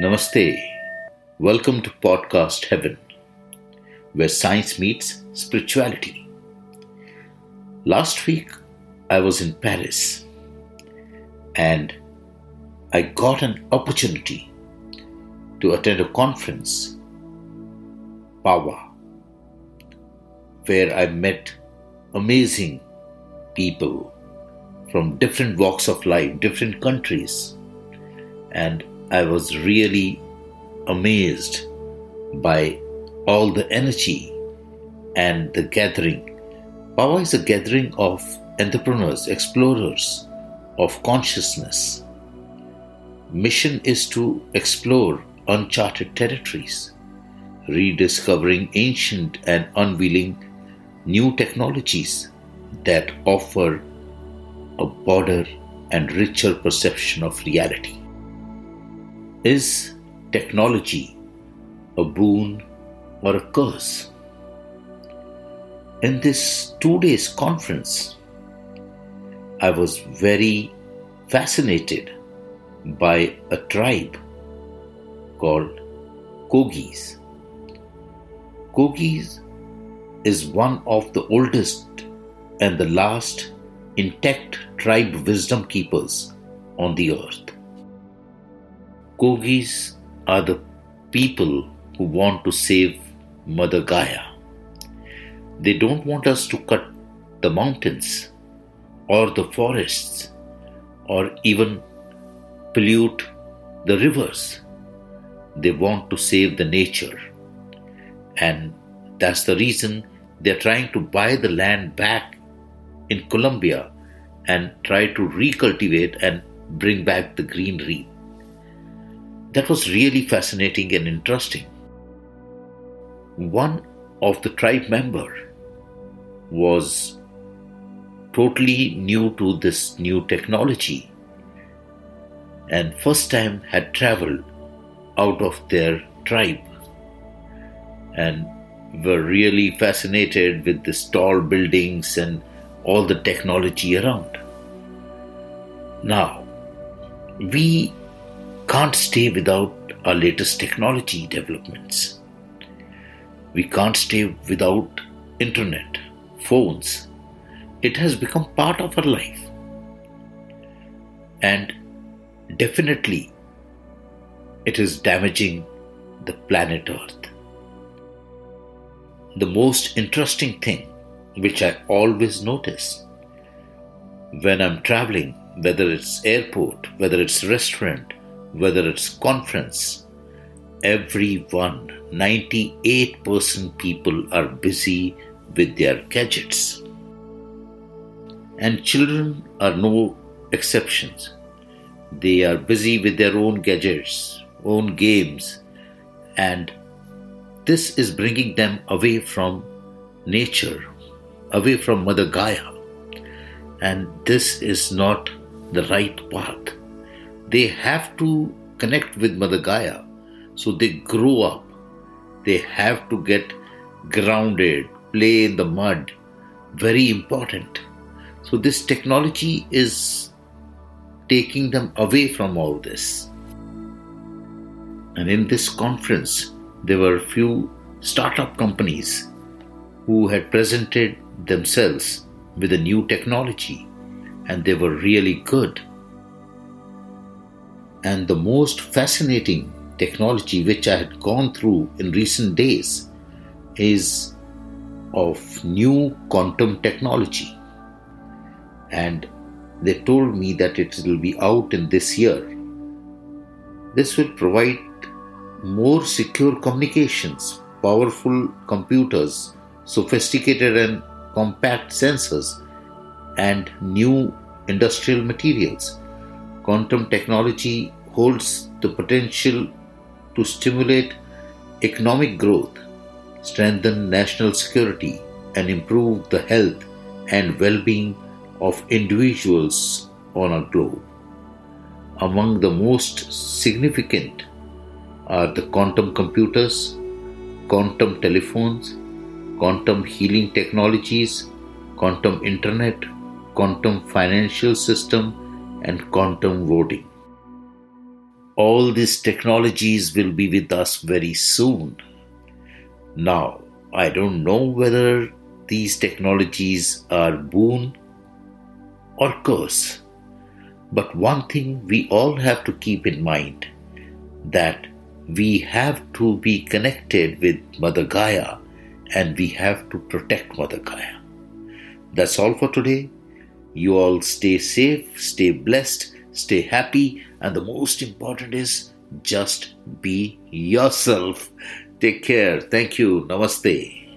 Namaste. Welcome to Podcast Heaven, where science meets spirituality. Last week, I was in Paris and I got an opportunity to attend a conference, Power, where I met amazing people from different walks of life, different countries, and I was really amazed by all the energy and the gathering. Power is a gathering of entrepreneurs, explorers of consciousness. Mission is to explore uncharted territories, rediscovering ancient and unveiling new technologies that offer a broader and richer perception of reality. Is technology a boon or a curse? In this two days conference, I was very fascinated by a tribe called Kogis. Kogis is one of the oldest and the last intact tribe wisdom keepers on the earth. Kogis are the people who want to save Mother Gaia. They don't want us to cut the mountains or the forests or even pollute the rivers. They want to save the nature. And that's the reason they're trying to buy the land back in Colombia and try to recultivate and bring back the greenery that was really fascinating and interesting. One of the tribe member was totally new to this new technology and first time had traveled out of their tribe and were really fascinated with the tall buildings and all the technology around. Now, we can't stay without our latest technology developments. We can't stay without internet, phones. It has become part of our life. And definitely, it is damaging the planet Earth. The most interesting thing, which I always notice when I'm traveling, whether it's airport, whether it's restaurant, whether it's conference, everyone, 98% people are busy with their gadgets. And children are no exceptions. They are busy with their own gadgets, own games, and this is bringing them away from nature, away from Mother Gaia. And this is not the right path they have to connect with Mother Gaia. So they grow up. They have to get grounded, play in the mud. Very important. So this technology is taking them away from all this. And in this conference, there were a few startup companies who had presented themselves with a new technology and they were really good and the most fascinating technology which I had gone through in recent days is of new quantum technology. And they told me that it will be out in this year. This will provide more secure communications, powerful computers, sophisticated and compact sensors, and new industrial materials quantum technology holds the potential to stimulate economic growth, strengthen national security, and improve the health and well being of individuals on our globe. Among the most significant are the quantum computers, quantum telephones, quantum healing technologies, quantum internet, quantum financial system, and quantum voting. All these technologies will be with us very soon. Now, I don't know whether these technologies are boon or curse. But one thing we all have to keep in mind that we have to be connected with Mother Gaia and we have to protect Mother Gaia. That's all for today. You all stay safe, stay blessed, stay happy, and the most important is just be yourself. Take care. Thank you. Namaste.